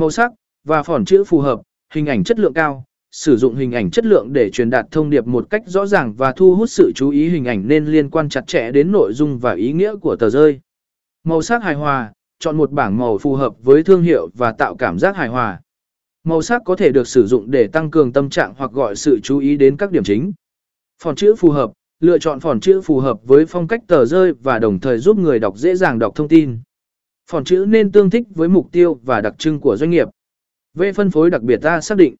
Màu sắc và phỏn chữ phù hợp, hình ảnh chất lượng cao, sử dụng hình ảnh chất lượng để truyền đạt thông điệp một cách rõ ràng và thu hút sự chú ý hình ảnh nên liên quan chặt chẽ đến nội dung và ý nghĩa của tờ rơi. Màu sắc hài hòa, chọn một bảng màu phù hợp với thương hiệu và tạo cảm giác hài hòa. Màu sắc có thể được sử dụng để tăng cường tâm trạng hoặc gọi sự chú ý đến các điểm chính. Phỏn chữ phù hợp, lựa chọn phỏn chữ phù hợp với phong cách tờ rơi và đồng thời giúp người đọc dễ dàng đọc thông tin. Phỏn chữ nên tương thích với mục tiêu và đặc trưng của doanh nghiệp. Về phân phối đặc biệt ta xác định